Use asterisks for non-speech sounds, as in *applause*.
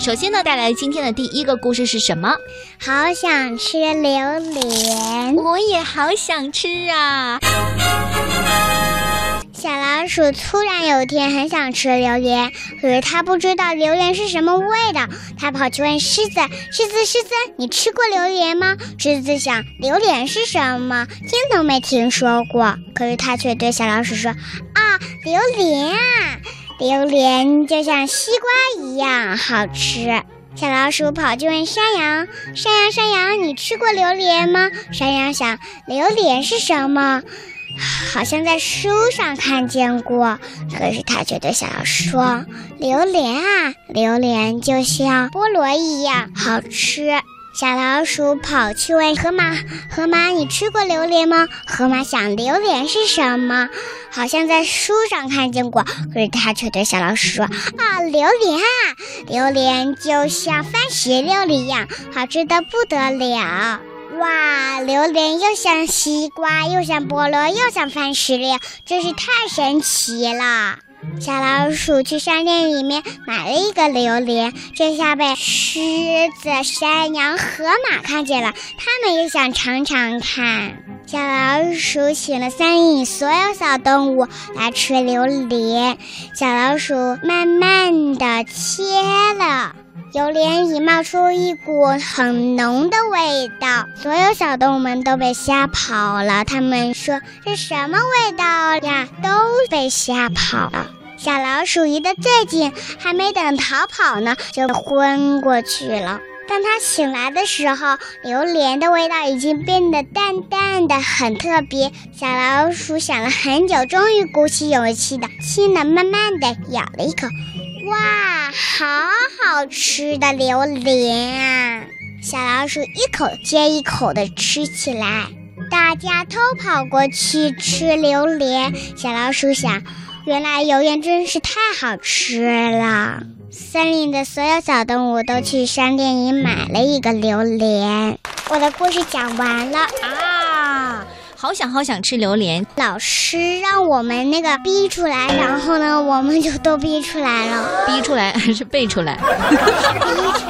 首先呢，带来今天的第一个故事是什么？好想吃榴莲，我也好想吃啊！小老鼠突然有一天很想吃榴莲，可是它不知道榴莲是什么味道。它跑去问狮子：“狮子，狮子，你吃过榴莲吗？”狮子想：榴莲是什么？听都没听说过。可是它却对小老鼠说：“啊，榴莲啊，榴莲就像西瓜一样好吃。”小老鼠跑去问山羊：“山羊，山羊，你吃过榴莲吗？”山羊想：榴莲是什么？好像在书上看见过，可是他却对小老鼠说：“榴莲啊，榴莲就像菠萝一样好吃。”小老鼠跑去问河马：“河马，你吃过榴莲吗？”河马想：“榴莲是什么？好像在书上看见过。”可是他却对小老鼠说：“啊，榴莲啊，榴莲就像番石榴一样好吃的不得了。”哇，榴莲又像西瓜，又像菠萝，又像番石榴，真是太神奇了！小老鼠去商店里面买了一个榴莲，这下被狮子、山羊、河马看见了，它们也想尝尝看。小老鼠请了森林里所有小动物来吃榴莲，小老鼠慢慢的切了。榴莲已冒出一股很浓的味道，所有小动物们都被吓跑了。他们说：“是什么味道呀？”都被吓跑了。小老鼠离得最近，还没等逃跑呢，就昏过去了。当他醒来的时候，榴莲的味道已经变得淡淡的，很特别。小老鼠想了很久，终于鼓起勇气的，轻的慢慢的咬了一口。哇，好好吃的榴莲啊！小老鼠一口接一口的吃起来，大家都跑过去吃榴莲。小老鼠想，原来榴莲真是太好吃了。森林的所有小动物都去商店里买了一个榴莲。我的故事讲完了啊。好想好想吃榴莲，老师让我们那个逼出来，然后呢，我们就都逼出来了。逼出来还 *laughs* 是背出来？逼出来。